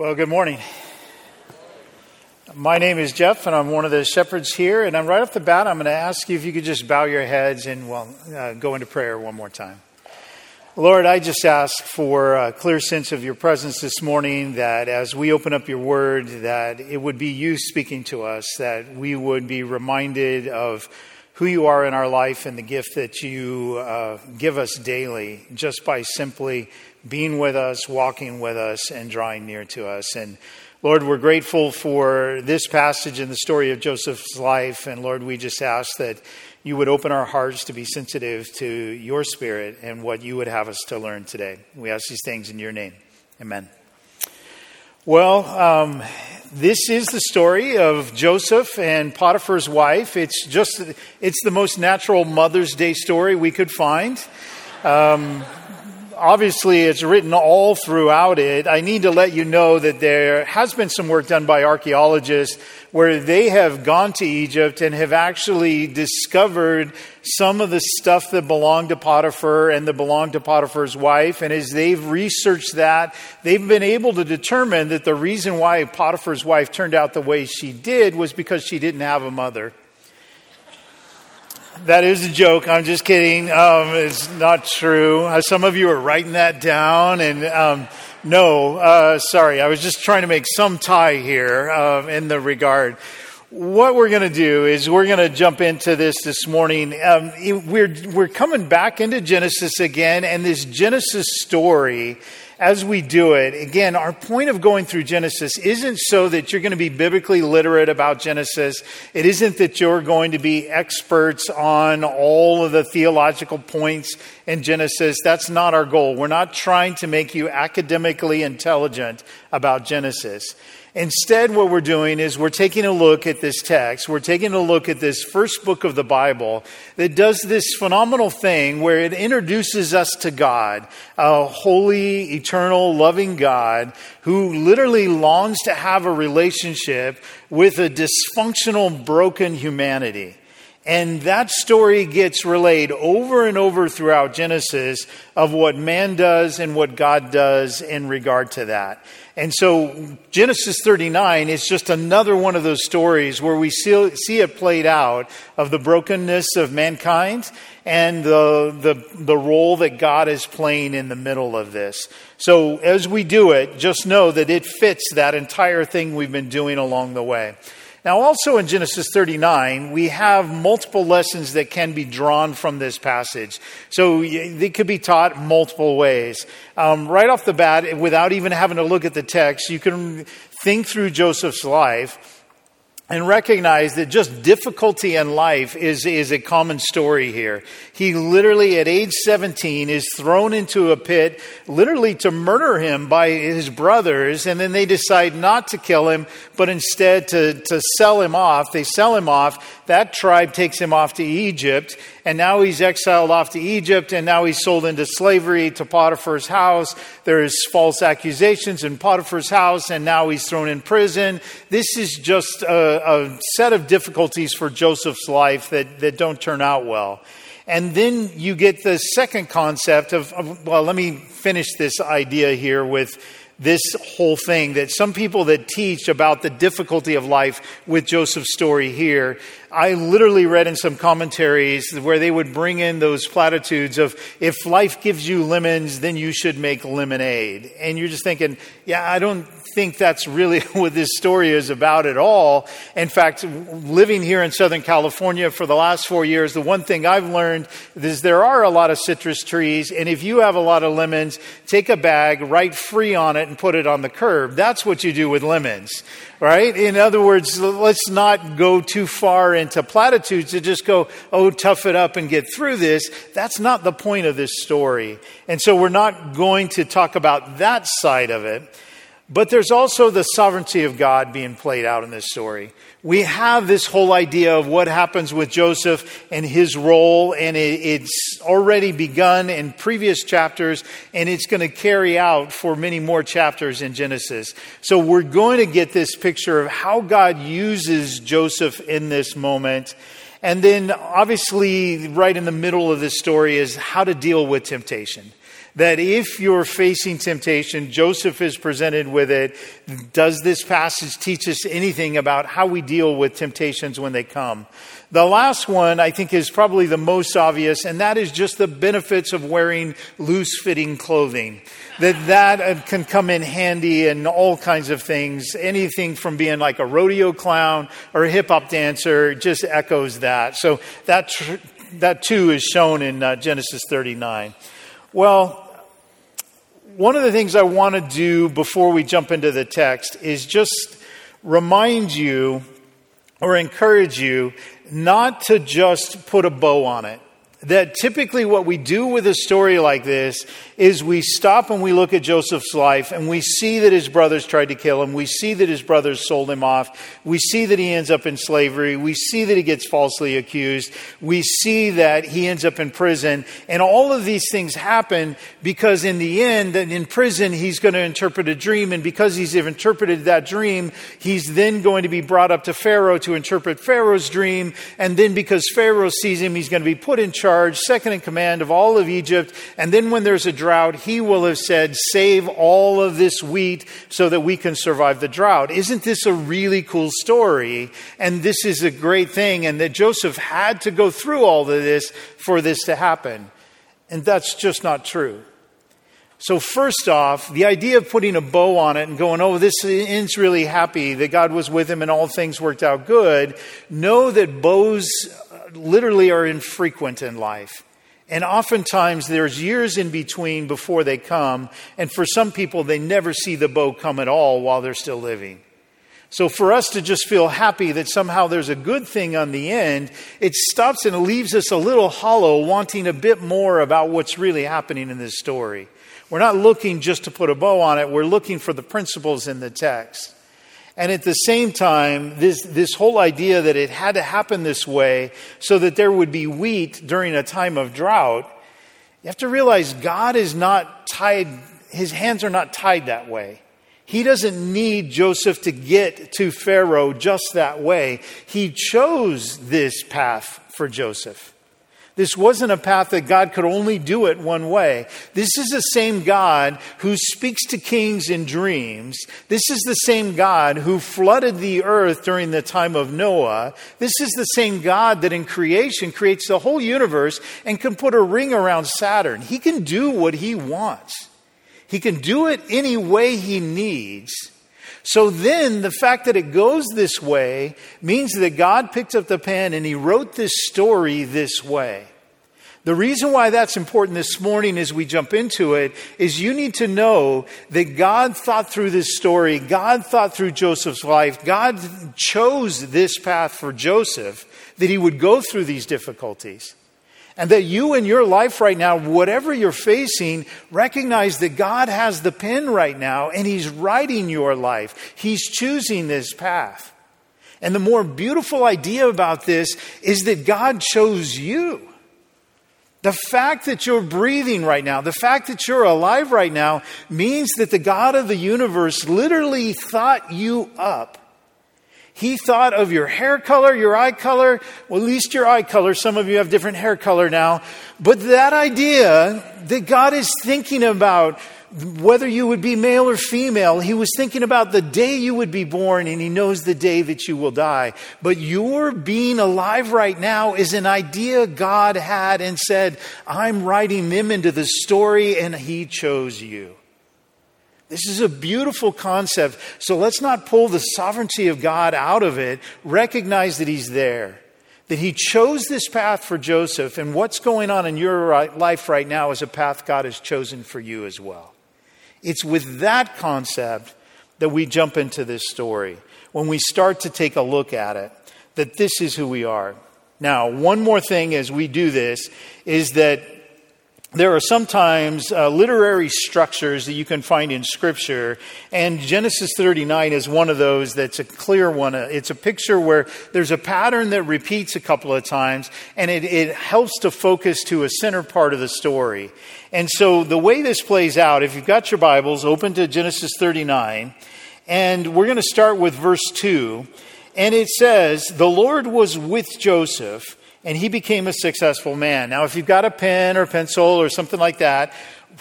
Well, good morning. My name is Jeff, and I'm one of the shepherds here. And I'm right off the bat, I'm going to ask you if you could just bow your heads and well, uh, go into prayer one more time. Lord, I just ask for a clear sense of your presence this morning. That as we open up your word, that it would be you speaking to us. That we would be reminded of who you are in our life and the gift that you uh, give us daily, just by simply being with us, walking with us, and drawing near to us. And Lord, we're grateful for this passage in the story of Joseph's life. And Lord, we just ask that you would open our hearts to be sensitive to your spirit and what you would have us to learn today. We ask these things in your name. Amen. Well, um, this is the story of Joseph and Potiphar's wife. It's just, it's the most natural Mother's Day story we could find. Um, obviously it's written all throughout it. I need to let you know that there has been some work done by archaeologists where they have gone to Egypt and have actually discovered some of the stuff that belonged to Potiphar and that belonged to Potiphar's wife. And as they've researched that, they've been able to determine that the reason why Potiphar's wife turned out the way she did was because she didn't have a mother. That is a joke. I'm just kidding. Um, it's not true. Uh, some of you are writing that down, and um, no, uh, sorry. I was just trying to make some tie here uh, in the regard. What we're going to do is we're going to jump into this this morning. Um, we're we're coming back into Genesis again, and this Genesis story as we do it, again, our point of going through Genesis isn't so that you're going to be biblically literate about Genesis. It isn't that you're going to be experts on all of the theological points in Genesis. That's not our goal. We're not trying to make you academically intelligent about Genesis. Instead, what we're doing is we're taking a look at this text. We're taking a look at this first book of the Bible that does this phenomenal thing where it introduces us to God, a holy, eternal, loving God who literally longs to have a relationship with a dysfunctional, broken humanity. And that story gets relayed over and over throughout Genesis of what man does and what God does in regard to that. And so Genesis 39 is just another one of those stories where we see, see it played out of the brokenness of mankind and the, the, the role that God is playing in the middle of this. So as we do it, just know that it fits that entire thing we've been doing along the way. Now, also in Genesis 39, we have multiple lessons that can be drawn from this passage. So they could be taught multiple ways. Um, right off the bat, without even having to look at the text, you can think through Joseph's life and recognize that just difficulty in life is, is a common story here. He literally, at age 17, is thrown into a pit, literally to murder him by his brothers, and then they decide not to kill him, but instead to, to sell him off. They sell him off. That tribe takes him off to Egypt, and now he's exiled off to Egypt, and now he's sold into slavery to Potiphar's house. There's false accusations in Potiphar's house, and now he's thrown in prison. This is just a, a set of difficulties for Joseph's life that, that don't turn out well. And then you get the second concept of, of well, let me finish this idea here with this whole thing that some people that teach about the difficulty of life with Joseph's story here, I literally read in some commentaries where they would bring in those platitudes of if life gives you lemons, then you should make lemonade. And you're just thinking, yeah, I don't think that's really what this story is about at all. In fact, living here in Southern California for the last four years, the one thing I've learned is there are a lot of citrus trees, and if you have a lot of lemons, take a bag, write free on it, and put it on the curb. That's what you do with lemons, right? In other words, let's not go too far into platitudes to just go, oh, tough it up and get through this. That's not the point of this story. And so we're not going to talk about that side of it. But there's also the sovereignty of God being played out in this story. We have this whole idea of what happens with Joseph and his role, and it's already begun in previous chapters, and it's going to carry out for many more chapters in Genesis. So we're going to get this picture of how God uses Joseph in this moment. And then, obviously, right in the middle of this story is how to deal with temptation. That if you're facing temptation, Joseph is presented with it. Does this passage teach us anything about how we deal with temptations when they come? The last one, I think, is probably the most obvious, and that is just the benefits of wearing loose fitting clothing. That that uh, can come in handy in all kinds of things. Anything from being like a rodeo clown or a hip hop dancer just echoes that. So that, tr- that too is shown in uh, Genesis 39. Well, one of the things I want to do before we jump into the text is just remind you or encourage you not to just put a bow on it that typically what we do with a story like this is we stop and we look at Joseph's life and we see that his brothers tried to kill him. We see that his brothers sold him off. We see that he ends up in slavery. We see that he gets falsely accused. We see that he ends up in prison. And all of these things happen because in the end, in prison, he's going to interpret a dream. And because he's interpreted that dream, he's then going to be brought up to Pharaoh to interpret Pharaoh's dream. And then because Pharaoh sees him, he's going to be put in charge charge, second in command of all of Egypt. And then when there's a drought, he will have said, Save all of this wheat so that we can survive the drought. Isn't this a really cool story? And this is a great thing. And that Joseph had to go through all of this for this to happen. And that's just not true. So, first off, the idea of putting a bow on it and going, oh, this ends really happy, that God was with him and all things worked out good, know that bows literally are infrequent in life. And oftentimes there's years in between before they come. And for some people, they never see the bow come at all while they're still living. So for us to just feel happy that somehow there's a good thing on the end, it stops and leaves us a little hollow, wanting a bit more about what's really happening in this story. We're not looking just to put a bow on it, we're looking for the principles in the text. And at the same time, this, this whole idea that it had to happen this way so that there would be wheat during a time of drought, you have to realize God is not tied, his hands are not tied that way. He doesn't need Joseph to get to Pharaoh just that way. He chose this path for Joseph. This wasn't a path that God could only do it one way. This is the same God who speaks to kings in dreams. This is the same God who flooded the earth during the time of Noah. This is the same God that in creation creates the whole universe and can put a ring around Saturn. He can do what he wants. He can do it any way he needs. So then, the fact that it goes this way means that God picked up the pen and he wrote this story this way. The reason why that's important this morning as we jump into it is you need to know that God thought through this story. God thought through Joseph's life. God chose this path for Joseph that he would go through these difficulties. And that you in your life right now, whatever you're facing, recognize that God has the pen right now and he's writing your life. He's choosing this path. And the more beautiful idea about this is that God chose you. The fact that you're breathing right now, the fact that you're alive right now, means that the God of the universe literally thought you up. He thought of your hair color, your eye color, well, at least your eye color. Some of you have different hair color now. But that idea that God is thinking about whether you would be male or female, he was thinking about the day you would be born and he knows the day that you will die. But your being alive right now is an idea God had and said, I'm writing them into the story and he chose you. This is a beautiful concept. So let's not pull the sovereignty of God out of it. Recognize that he's there that he chose this path for Joseph, and what's going on in your life right now is a path God has chosen for you as well. It's with that concept that we jump into this story. When we start to take a look at it, that this is who we are. Now, one more thing as we do this is that there are sometimes uh, literary structures that you can find in Scripture, and Genesis 39 is one of those that's a clear one. Uh, it's a picture where there's a pattern that repeats a couple of times, and it, it helps to focus to a center part of the story. And so the way this plays out, if you've got your Bibles, open to Genesis 39, and we're going to start with verse 2. And it says, The Lord was with Joseph and he became a successful man. Now, if you've got a pen or pencil or something like that,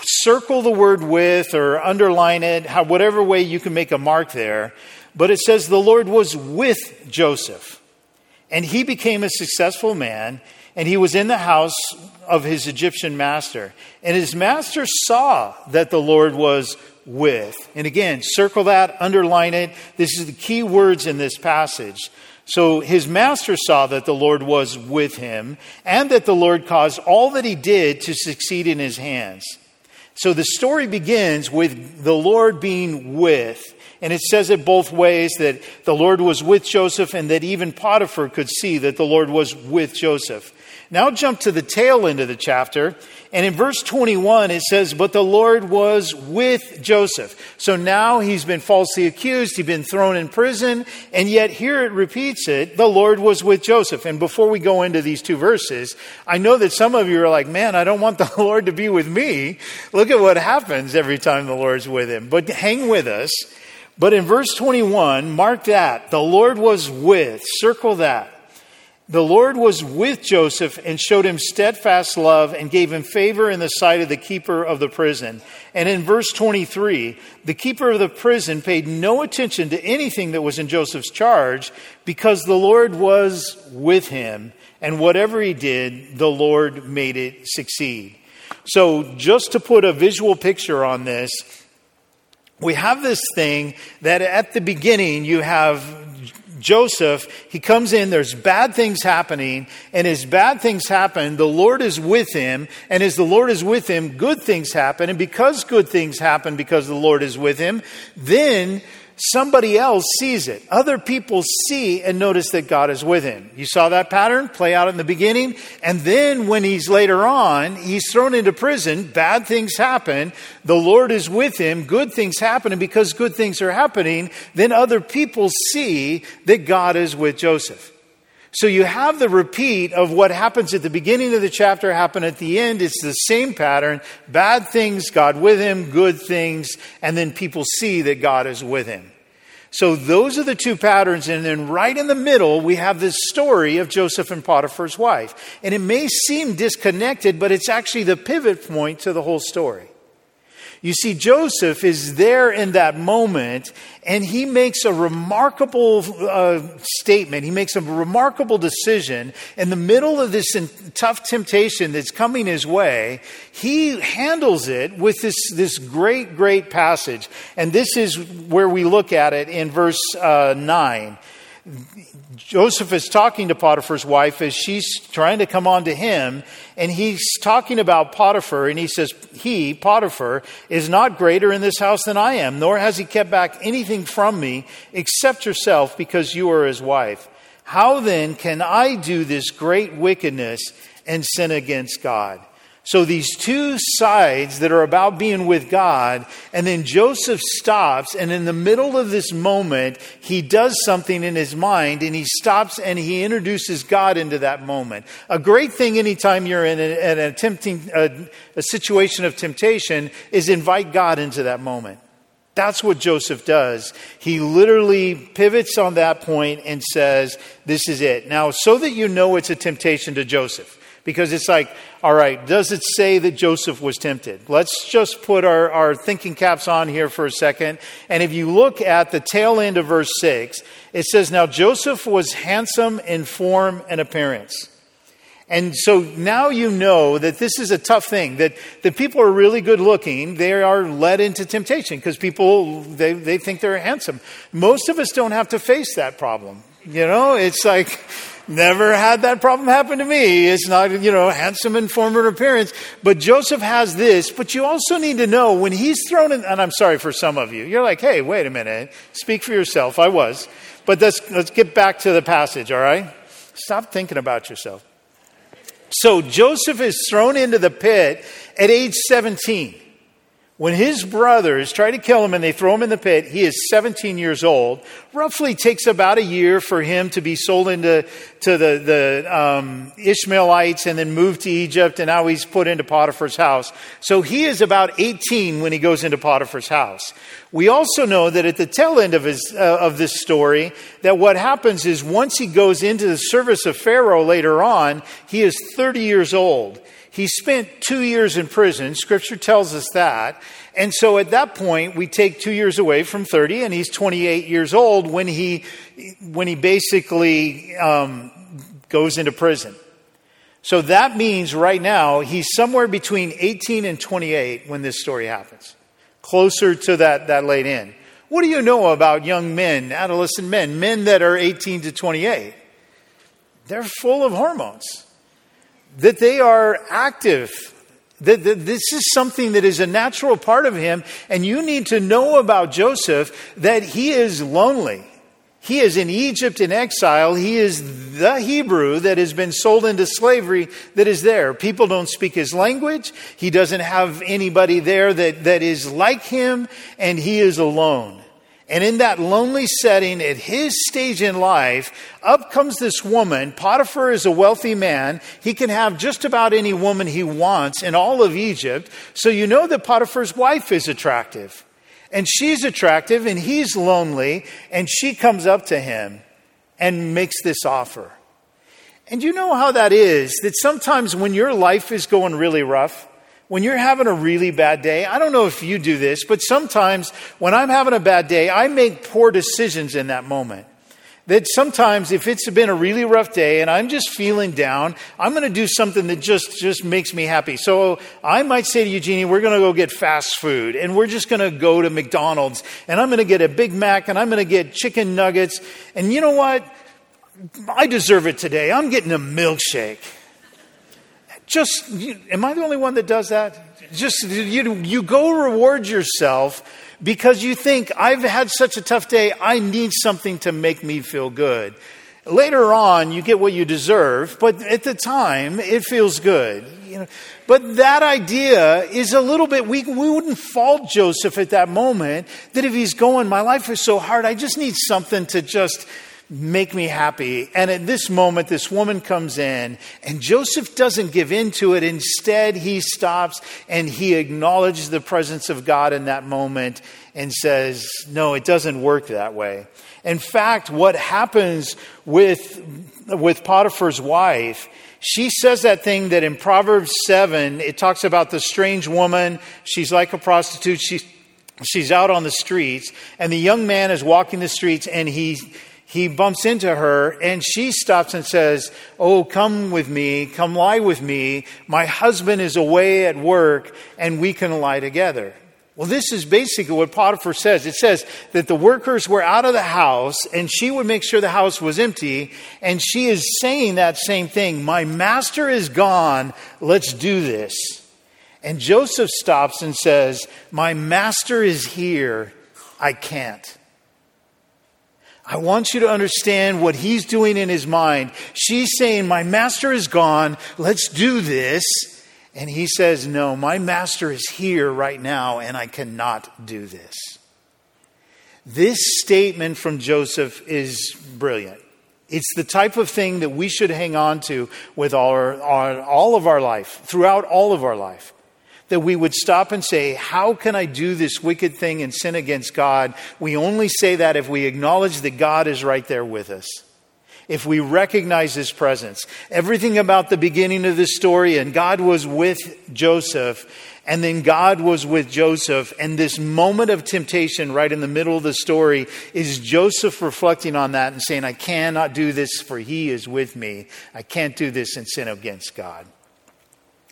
circle the word with or underline it, whatever way you can make a mark there. But it says the Lord was with Joseph, and he became a successful man, and he was in the house of his Egyptian master. And his master saw that the Lord was with. And again, circle that, underline it. This is the key words in this passage. So his master saw that the Lord was with him and that the Lord caused all that he did to succeed in his hands. So the story begins with the Lord being with. And it says it both ways that the Lord was with Joseph and that even Potiphar could see that the Lord was with Joseph. Now jump to the tail end of the chapter. And in verse 21, it says, But the Lord was with Joseph. So now he's been falsely accused, he's been thrown in prison, and yet here it repeats it the Lord was with Joseph. And before we go into these two verses, I know that some of you are like, Man, I don't want the Lord to be with me. Look at what happens every time the Lord's with him. But hang with us. But in verse 21, mark that. The Lord was with. Circle that. The Lord was with Joseph and showed him steadfast love and gave him favor in the sight of the keeper of the prison. And in verse 23, the keeper of the prison paid no attention to anything that was in Joseph's charge because the Lord was with him. And whatever he did, the Lord made it succeed. So, just to put a visual picture on this, we have this thing that at the beginning you have Joseph, he comes in, there's bad things happening, and as bad things happen, the Lord is with him, and as the Lord is with him, good things happen, and because good things happen because the Lord is with him, then somebody else sees it. Other people see and notice that God is with him. You saw that pattern play out in the beginning. And then when he's later on, he's thrown into prison, bad things happen. The Lord is with him, good things happen. And because good things are happening, then other people see that God is with Joseph. So you have the repeat of what happens at the beginning of the chapter happen at the end. It's the same pattern. Bad things, God with him, good things, and then people see that God is with him. So those are the two patterns. And then right in the middle, we have this story of Joseph and Potiphar's wife. And it may seem disconnected, but it's actually the pivot point to the whole story. You see, Joseph is there in that moment, and he makes a remarkable uh, statement. He makes a remarkable decision in the middle of this tough temptation that's coming his way. He handles it with this, this great, great passage. And this is where we look at it in verse uh, 9. Joseph is talking to Potiphar's wife as she's trying to come on to him, and he's talking about Potiphar, and he says, He, Potiphar, is not greater in this house than I am, nor has he kept back anything from me except yourself, because you are his wife. How then can I do this great wickedness and sin against God? So these two sides that are about being with God, and then Joseph stops, and in the middle of this moment, he does something in his mind, and he stops and he introduces God into that moment. A great thing anytime you're in an attempting, a, a situation of temptation is invite God into that moment. That's what Joseph does. He literally pivots on that point and says, This is it. Now, so that you know it's a temptation to Joseph, because it's like, all right, does it say that Joseph was tempted? Let's just put our, our thinking caps on here for a second. And if you look at the tail end of verse 6, it says, Now Joseph was handsome in form and appearance. And so now you know that this is a tough thing, that, that people are really good looking. They are led into temptation because people, they, they think they're handsome. Most of us don't have to face that problem. You know, it's like, Never had that problem happen to me. It's not, you know, handsome and former appearance. But Joseph has this. But you also need to know when he's thrown in, and I'm sorry for some of you. You're like, hey, wait a minute. Speak for yourself. I was. But let's, let's get back to the passage, all right? Stop thinking about yourself. So Joseph is thrown into the pit at age 17. When his brothers try to kill him and they throw him in the pit, he is 17 years old. Roughly takes about a year for him to be sold into to the, the um, Ishmaelites and then moved to Egypt, and now he's put into Potiphar's house. So he is about 18 when he goes into Potiphar's house. We also know that at the tail end of, his, uh, of this story, that what happens is once he goes into the service of Pharaoh later on, he is 30 years old. He spent two years in prison. Scripture tells us that. And so at that point, we take two years away from 30, and he's 28 years old when he, when he basically um, goes into prison. So that means right now he's somewhere between 18 and 28 when this story happens, closer to that, that late end. What do you know about young men, adolescent men, men that are 18 to 28? They're full of hormones that they are active. That, that this is something that is a natural part of him, and you need to know about Joseph that he is lonely. He is in Egypt in exile. He is the Hebrew that has been sold into slavery that is there. People don't speak his language. He doesn't have anybody there that, that is like him, and he is alone. And in that lonely setting, at his stage in life, up comes this woman. Potiphar is a wealthy man. He can have just about any woman he wants in all of Egypt. So you know that Potiphar's wife is attractive. And she's attractive, and he's lonely, and she comes up to him and makes this offer. And you know how that is, that sometimes when your life is going really rough, when you're having a really bad day, I don't know if you do this, but sometimes when I'm having a bad day, I make poor decisions in that moment. That sometimes if it's been a really rough day and I'm just feeling down, I'm going to do something that just, just makes me happy. So I might say to Eugenie, we're going to go get fast food and we're just going to go to McDonald's and I'm going to get a Big Mac and I'm going to get chicken nuggets. And you know what? I deserve it today. I'm getting a milkshake. Just, am I the only one that does that? Just, you, you go reward yourself because you think, I've had such a tough day, I need something to make me feel good. Later on, you get what you deserve, but at the time, it feels good. You know, but that idea is a little bit weak. We wouldn't fault Joseph at that moment that if he's going, my life is so hard, I just need something to just make me happy. And at this moment, this woman comes in, and Joseph doesn't give in to it. Instead, he stops and he acknowledges the presence of God in that moment and says, No, it doesn't work that way. In fact, what happens with, with Potiphar's wife, she says that thing that in Proverbs 7, it talks about the strange woman. She's like a prostitute. She's she's out on the streets and the young man is walking the streets and he he bumps into her and she stops and says, Oh, come with me, come lie with me. My husband is away at work and we can lie together. Well, this is basically what Potiphar says. It says that the workers were out of the house and she would make sure the house was empty. And she is saying that same thing. My master is gone. Let's do this. And Joseph stops and says, My master is here. I can't. I want you to understand what he's doing in his mind. She's saying, My master is gone. Let's do this. And he says, No, my master is here right now, and I cannot do this. This statement from Joseph is brilliant. It's the type of thing that we should hang on to with our, our, all of our life, throughout all of our life that we would stop and say, How can I do this wicked thing and sin against God? We only say that if we acknowledge that God is right there with us. If we recognize his presence. Everything about the beginning of this story, and God was with Joseph, and then God was with Joseph, and this moment of temptation right in the middle of the story is Joseph reflecting on that and saying, I cannot do this, for he is with me. I can't do this and sin against God.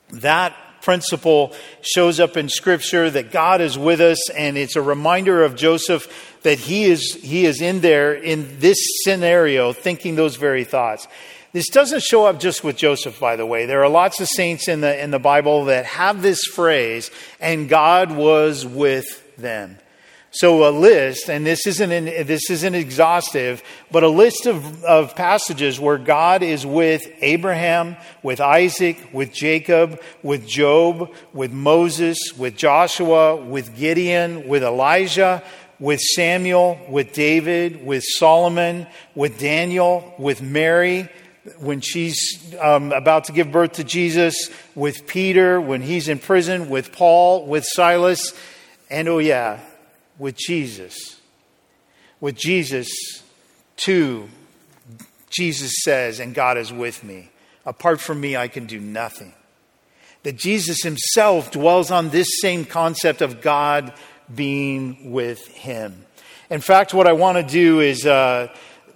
That principle shows up in Scripture that God is with us, and it's a reminder of Joseph that he is, he is in there in this scenario thinking those very thoughts. This doesn't show up just with Joseph, by the way. There are lots of saints in the, in the Bible that have this phrase, and God was with them. So a list, and this isn't an, this isn't exhaustive, but a list of, of passages where God is with Abraham, with Isaac, with Jacob, with Job, with Moses, with Joshua, with Gideon, with Elijah, with Samuel, with David, with Solomon, with Daniel, with Mary, when she's um, about to give birth to Jesus, with Peter, when he's in prison, with Paul, with Silas, and oh, yeah, with Jesus. With Jesus, too, Jesus says, and God is with me. Apart from me, I can do nothing. That Jesus himself dwells on this same concept of God being with him. In fact, what I want to do is. Uh,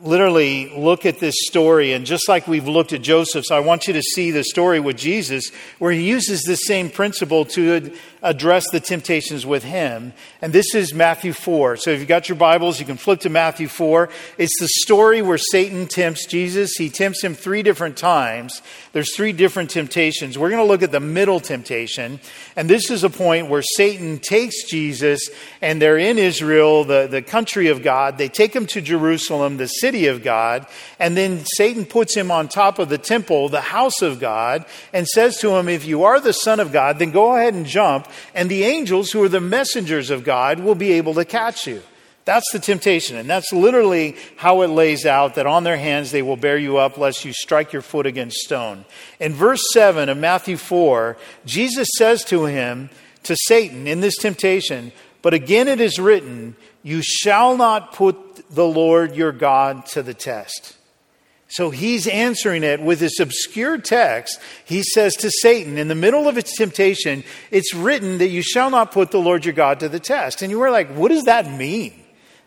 literally look at this story, and just like we've looked at Joseph's, I want you to see the story with Jesus, where he uses the same principle to address the temptations with him. And this is Matthew 4. So if you've got your Bibles, you can flip to Matthew 4. It's the story where Satan tempts Jesus. He tempts him three different times. There's three different temptations. We're going to look at the middle temptation. And this is a point where Satan takes Jesus, and they're in Israel, the, the country of God. They take him to Jerusalem, the city of God. And then Satan puts him on top of the temple, the house of God, and says to him, If you are the Son of God, then go ahead and jump and the angels, who are the messengers of God, will be able to catch you. That's the temptation. And that's literally how it lays out that on their hands they will bear you up lest you strike your foot against stone. In verse 7 of Matthew 4, Jesus says to him, to Satan in this temptation, But again it is written, You shall not put the Lord your God to the test. So he's answering it with this obscure text. He says to Satan, in the middle of its temptation, it's written that you shall not put the Lord your God to the test. And you were like, what does that mean?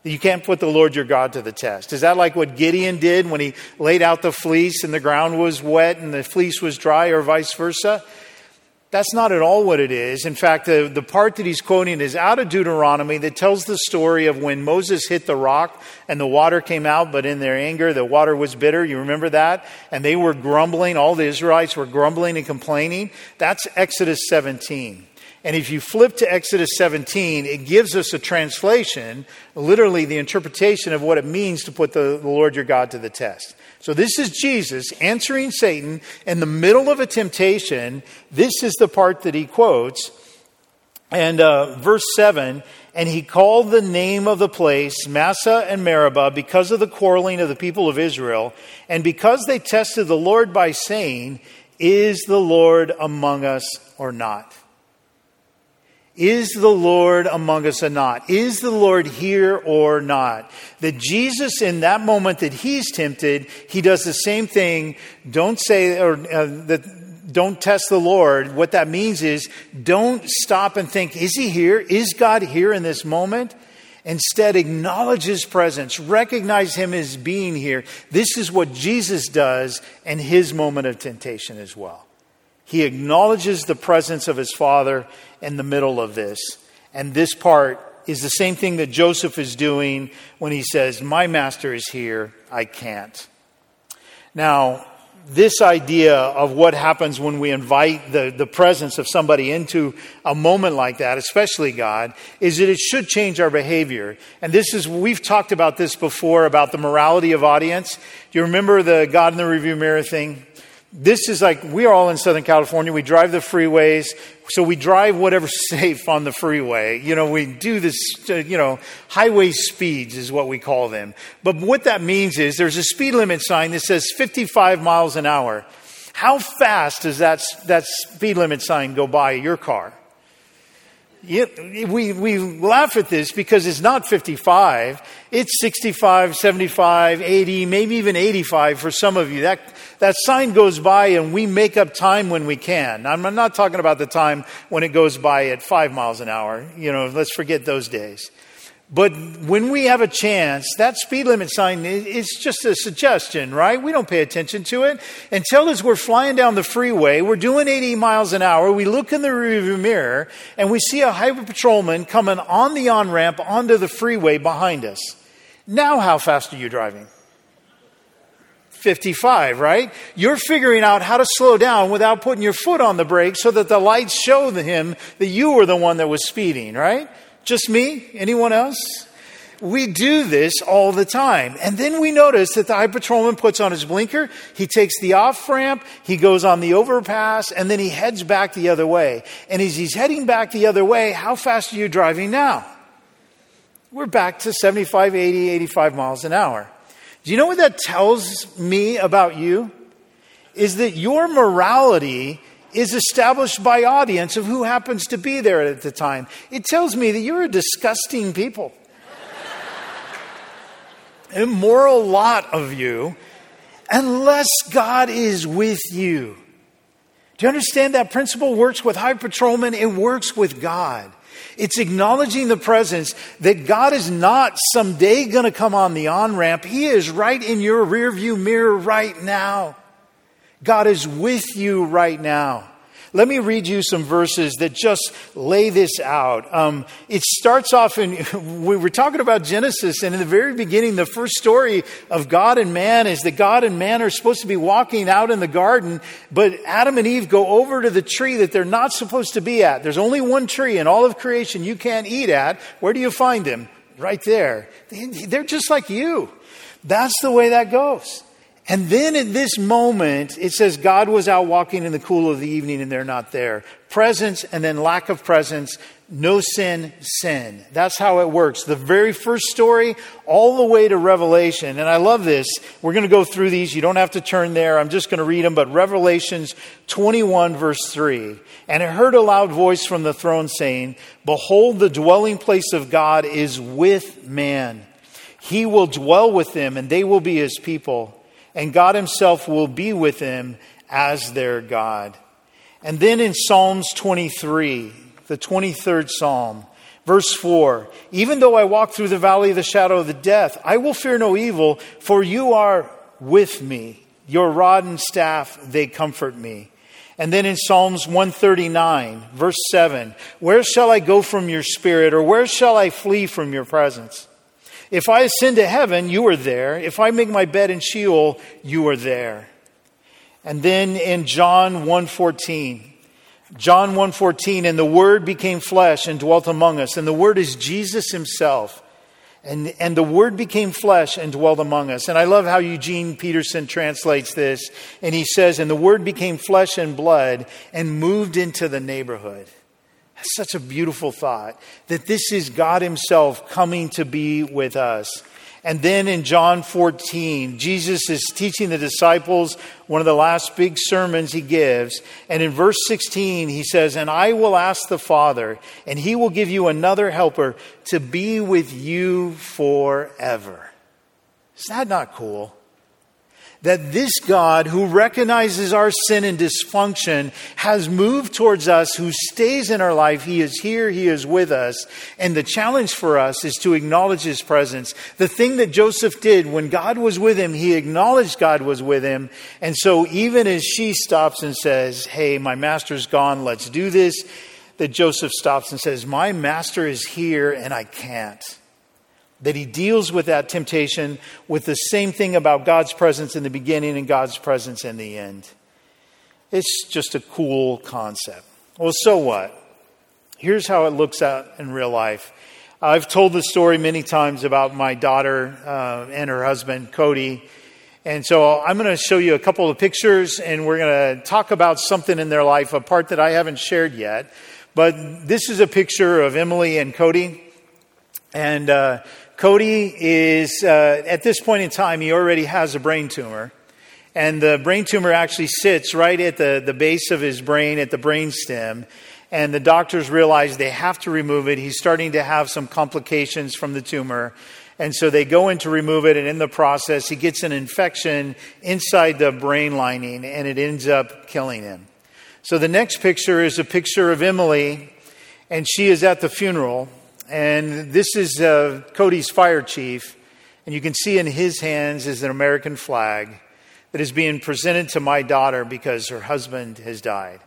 You can't put the Lord your God to the test. Is that like what Gideon did when he laid out the fleece and the ground was wet and the fleece was dry, or vice versa? That's not at all what it is. In fact, the, the part that he's quoting is out of Deuteronomy that tells the story of when Moses hit the rock and the water came out, but in their anger, the water was bitter. You remember that? And they were grumbling. All the Israelites were grumbling and complaining. That's Exodus 17. And if you flip to Exodus 17, it gives us a translation, literally the interpretation of what it means to put the, the Lord your God to the test. So this is Jesus answering Satan in the middle of a temptation. This is the part that he quotes. And uh, verse 7 And he called the name of the place Massah and Meribah because of the quarreling of the people of Israel, and because they tested the Lord by saying, Is the Lord among us or not? Is the Lord among us or not? Is the Lord here or not? That Jesus, in that moment that he's tempted, he does the same thing. Don't say, or uh, that, don't test the Lord. What that means is don't stop and think, is he here? Is God here in this moment? Instead, acknowledge his presence, recognize him as being here. This is what Jesus does in his moment of temptation as well. He acknowledges the presence of his Father in the middle of this. And this part is the same thing that Joseph is doing when he says, My master is here, I can't. Now, this idea of what happens when we invite the, the presence of somebody into a moment like that, especially God, is that it should change our behavior. And this is, we've talked about this before about the morality of audience. Do you remember the God in the review mirror thing? This is like we are all in Southern California. We drive the freeways, so we drive whatever's safe on the freeway. You know, we do this, uh, you know, highway speeds is what we call them. But what that means is there's a speed limit sign that says 55 miles an hour. How fast does that, that speed limit sign go by your car? We, we laugh at this because it's not 55. It's 65, 75, 80, maybe even 85 for some of you. That, that sign goes by and we make up time when we can. I'm not talking about the time when it goes by at five miles an hour. You know, let's forget those days. But when we have a chance, that speed limit sign is just a suggestion, right? We don't pay attention to it. Until as we're flying down the freeway, we're doing 80 miles an hour, we look in the rearview mirror, and we see a highway patrolman coming on the on ramp onto the freeway behind us. Now, how fast are you driving? 55, right? You're figuring out how to slow down without putting your foot on the brake so that the lights show him that you were the one that was speeding, right? Just me? Anyone else? We do this all the time. And then we notice that the high patrolman puts on his blinker, he takes the off ramp, he goes on the overpass, and then he heads back the other way. And as he's heading back the other way, how fast are you driving now? We're back to 75, 80, 85 miles an hour. Do you know what that tells me about you? Is that your morality is established by audience of who happens to be there at the time. It tells me that you're a disgusting people immoral lot of you unless God is with you. Do you understand that principle works with high patrolmen? It works with God. It's acknowledging the presence that God is not someday going to come on the on ramp. He is right in your rearview mirror right now. God is with you right now. Let me read you some verses that just lay this out. Um, it starts off in, we were talking about Genesis, and in the very beginning, the first story of God and man is that God and man are supposed to be walking out in the garden, but Adam and Eve go over to the tree that they're not supposed to be at. There's only one tree in all of creation you can't eat at. Where do you find them? Right there. They're just like you. That's the way that goes. And then at this moment, it says God was out walking in the cool of the evening and they're not there. Presence and then lack of presence, no sin, sin. That's how it works. The very first story, all the way to Revelation. And I love this. We're going to go through these. You don't have to turn there. I'm just going to read them. But Revelations 21, verse 3. And I heard a loud voice from the throne saying, Behold, the dwelling place of God is with man. He will dwell with them, and they will be his people and God Himself will be with them as their God. And then in Psalms 23, the 23rd Psalm, verse 4 Even though I walk through the valley of the shadow of the death, I will fear no evil, for you are with me. Your rod and staff, they comfort me. And then in Psalms 139, verse 7, Where shall I go from your spirit, or where shall I flee from your presence? If I ascend to heaven, you are there. If I make my bed in Sheol, you are there. And then in John 1:14, John 1:14, and the word became flesh and dwelt among us. And the word is Jesus himself. And, and the word became flesh and dwelt among us. And I love how Eugene Peterson translates this. And he says, And the word became flesh and blood and moved into the neighborhood. That's such a beautiful thought that this is God Himself coming to be with us. And then in John 14, Jesus is teaching the disciples one of the last big sermons he gives. And in verse 16, he says, And I will ask the Father, and he will give you another helper to be with you forever. Is that not cool? That this God who recognizes our sin and dysfunction has moved towards us, who stays in our life. He is here, He is with us. And the challenge for us is to acknowledge His presence. The thing that Joseph did when God was with him, he acknowledged God was with him. And so even as she stops and says, Hey, my master's gone, let's do this, that Joseph stops and says, My master is here and I can't that he deals with that temptation with the same thing about God's presence in the beginning and God's presence in the end. It's just a cool concept. Well, so what? Here's how it looks out in real life. I've told the story many times about my daughter uh, and her husband, Cody. And so I'm going to show you a couple of pictures and we're going to talk about something in their life, a part that I haven't shared yet. But this is a picture of Emily and Cody. And uh, Cody is, uh, at this point in time, he already has a brain tumor. And the brain tumor actually sits right at the, the base of his brain, at the brain stem. And the doctors realize they have to remove it. He's starting to have some complications from the tumor. And so they go in to remove it, and in the process, he gets an infection inside the brain lining, and it ends up killing him. So the next picture is a picture of Emily, and she is at the funeral. And this is uh, Cody's fire chief. And you can see in his hands is an American flag that is being presented to my daughter because her husband has died.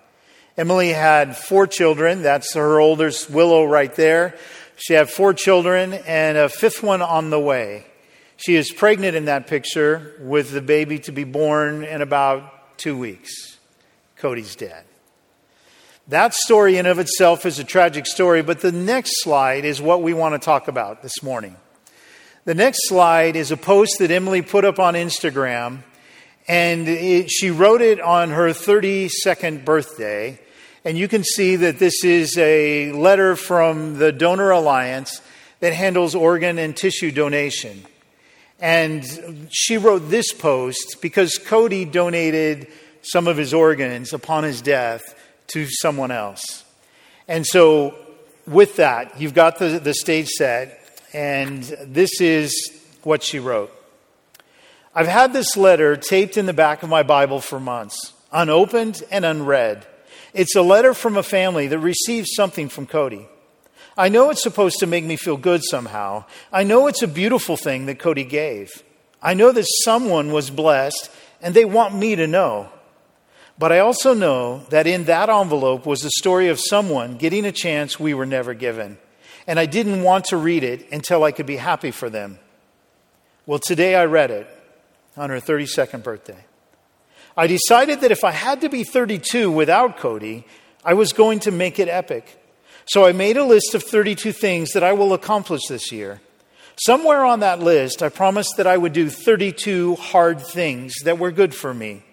Emily had four children. That's her oldest, Willow, right there. She had four children and a fifth one on the way. She is pregnant in that picture with the baby to be born in about two weeks. Cody's dead. That story, in of itself, is a tragic story, but the next slide is what we want to talk about this morning. The next slide is a post that Emily put up on Instagram, and it, she wrote it on her 32nd birthday. And you can see that this is a letter from the Donor Alliance that handles organ and tissue donation. And she wrote this post because Cody donated some of his organs upon his death to someone else. And so, with that, you've got the, the stage set, and this is what she wrote. I've had this letter taped in the back of my Bible for months, unopened and unread. It's a letter from a family that received something from Cody. I know it's supposed to make me feel good somehow. I know it's a beautiful thing that Cody gave. I know that someone was blessed and they want me to know. But I also know that in that envelope was the story of someone getting a chance we were never given. And I didn't want to read it until I could be happy for them. Well, today I read it on her 32nd birthday. I decided that if I had to be 32 without Cody, I was going to make it epic. So I made a list of 32 things that I will accomplish this year. Somewhere on that list, I promised that I would do 32 hard things that were good for me.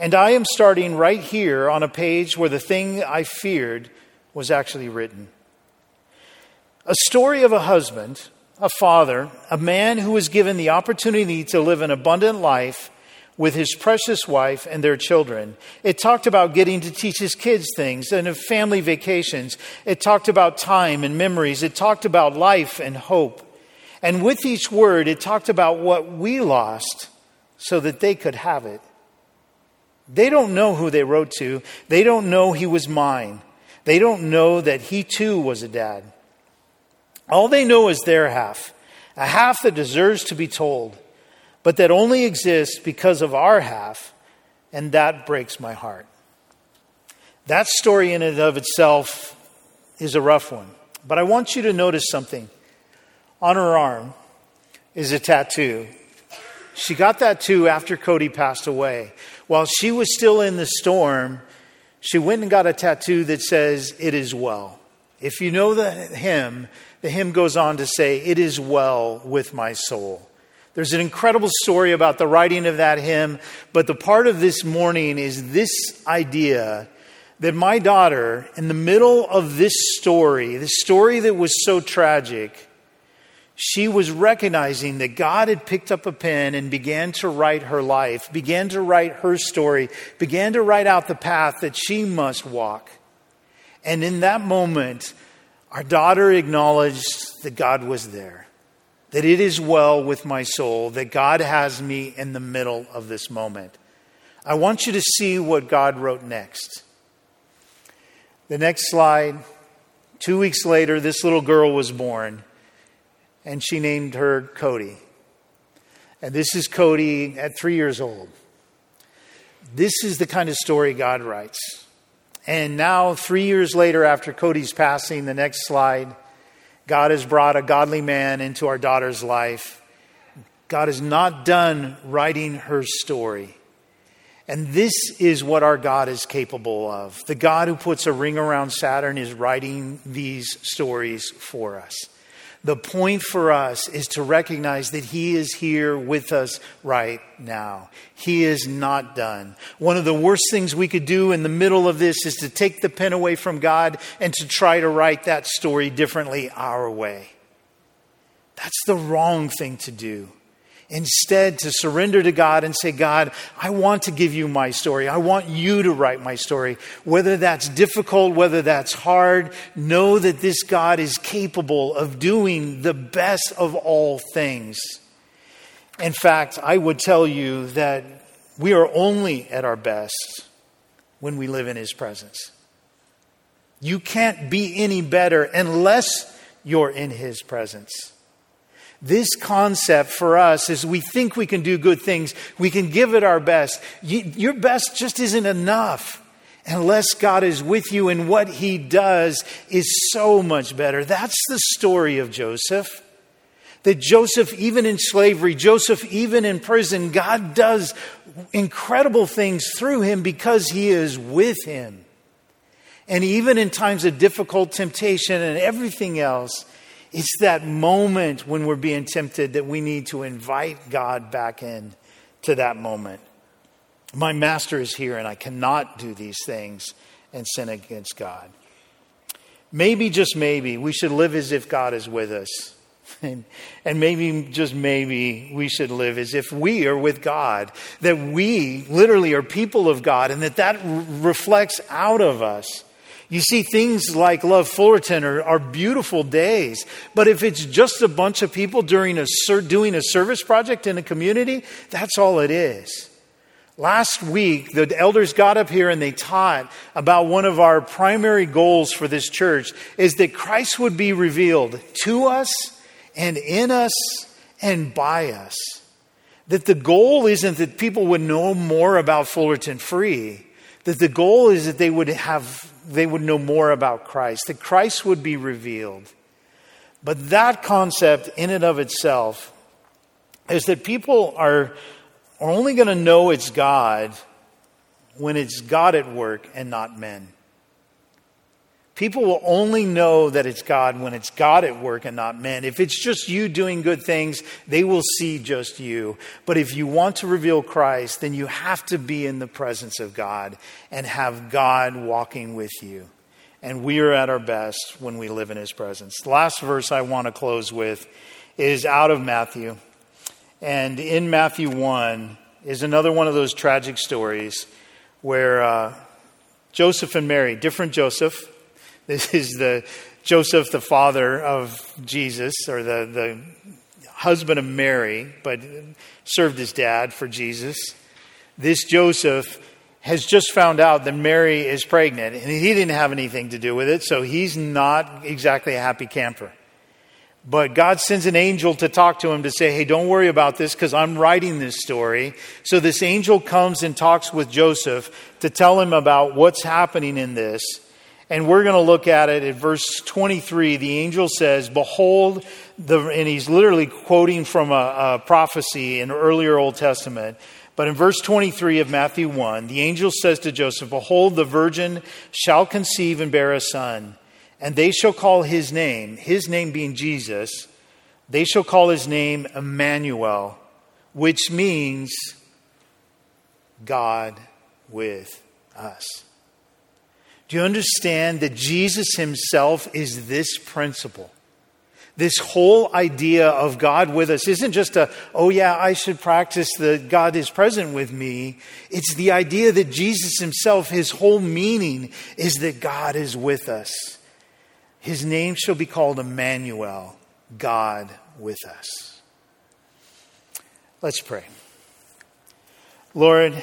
And I am starting right here on a page where the thing I feared was actually written. A story of a husband, a father, a man who was given the opportunity to live an abundant life with his precious wife and their children. It talked about getting to teach his kids things and of family vacations. It talked about time and memories. It talked about life and hope. And with each word, it talked about what we lost so that they could have it. They don't know who they wrote to. They don't know he was mine. They don't know that he too was a dad. All they know is their half, a half that deserves to be told, but that only exists because of our half, and that breaks my heart. That story in and of itself is a rough one, but I want you to notice something. On her arm is a tattoo. She got that too after Cody passed away while she was still in the storm, she went and got a tattoo that says, It is well. If you know the hymn, the hymn goes on to say, It is well with my soul. There's an incredible story about the writing of that hymn, but the part of this morning is this idea that my daughter, in the middle of this story, the story that was so tragic, she was recognizing that God had picked up a pen and began to write her life, began to write her story, began to write out the path that she must walk. And in that moment, our daughter acknowledged that God was there, that it is well with my soul, that God has me in the middle of this moment. I want you to see what God wrote next. The next slide. Two weeks later, this little girl was born and she named her Cody. And this is Cody at three years old. This is the kind of story God writes. And now, three years later, after Cody's passing, the next slide, God has brought a godly man into our daughter's life. God is not done writing her story. And this is what our God is capable of. The God who puts a ring around Saturn is writing these stories for us. The point for us is to recognize that He is here with us right now. He is not done. One of the worst things we could do in the middle of this is to take the pen away from God and to try to write that story differently our way. That's the wrong thing to do. Instead, to surrender to God and say, God, I want to give you my story. I want you to write my story. Whether that's difficult, whether that's hard, know that this God is capable of doing the best of all things. In fact, I would tell you that we are only at our best when we live in His presence. You can't be any better unless you're in His presence. This concept for us is we think we can do good things, we can give it our best. your best just isn't enough unless God is with you, and what He does is so much better. That's the story of Joseph. That Joseph, even in slavery, Joseph, even in prison, God does incredible things through him because He is with him. And even in times of difficult temptation and everything else, it's that moment when we're being tempted that we need to invite God back in to that moment. My master is here and I cannot do these things and sin against God. Maybe, just maybe, we should live as if God is with us. And, and, maybe, just maybe, we should live as if we are with God, that we literally are people of God, and that that reflects out of us. You see, things like Love Fullerton are, are beautiful days, but if it's just a bunch of people during a, doing a service project in a community, that's all it is. Last week, the elders got up here and they taught about one of our primary goals for this church is that Christ would be revealed to us and in us and by us. That the goal isn't that people would know more about Fullerton Free, that the goal is that they would have they would know more about Christ, that Christ would be revealed. But that concept in and of itself is that people are are only going to know it's God when it's God at work and not men. People will only know that it's God when it's God at work and not men. If it's just you doing good things, they will see just you. But if you want to reveal Christ, then you have to be in the presence of God and have God walking with you. And we are at our best when we live in his presence. The last verse I want to close with is out of Matthew. And in Matthew 1 is another one of those tragic stories where uh, Joseph and Mary, different Joseph, this is the Joseph, the father of Jesus, or the, the husband of Mary, but served as dad for Jesus. This Joseph has just found out that Mary is pregnant, and he didn't have anything to do with it, so he's not exactly a happy camper. But God sends an angel to talk to him to say, Hey, don't worry about this because I'm writing this story. So this angel comes and talks with Joseph to tell him about what's happening in this. And we're going to look at it at verse 23. The angel says, Behold, the, and he's literally quoting from a, a prophecy in earlier Old Testament. But in verse 23 of Matthew 1, the angel says to Joseph, Behold, the virgin shall conceive and bear a son and they shall call his name, his name being Jesus, they shall call his name Emmanuel, which means God with us. Do you understand that Jesus himself is this principle? This whole idea of God with us isn't just a, oh yeah, I should practice that God is present with me. It's the idea that Jesus himself, his whole meaning is that God is with us. His name shall be called Emmanuel, God with us. Let's pray. Lord,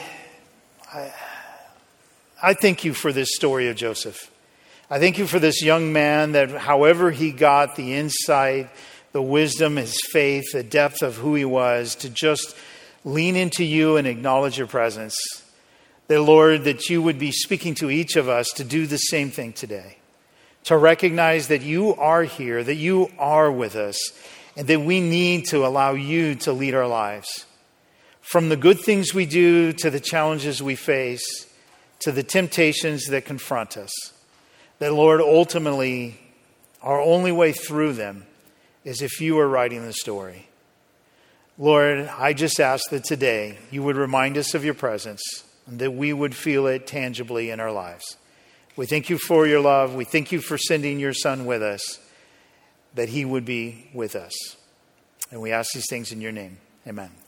I, I thank you for this story of Joseph. I thank you for this young man that, however, he got the insight, the wisdom, his faith, the depth of who he was, to just lean into you and acknowledge your presence. That, Lord, that you would be speaking to each of us to do the same thing today to recognize that you are here, that you are with us, and that we need to allow you to lead our lives. From the good things we do to the challenges we face to the temptations that confront us. That, Lord, ultimately, our only way through them is if you are writing the story. Lord, I just ask that today you would remind us of your presence and that we would feel it tangibly in our lives. We thank you for your love. We thank you for sending your son with us, that he would be with us. And we ask these things in your name. Amen.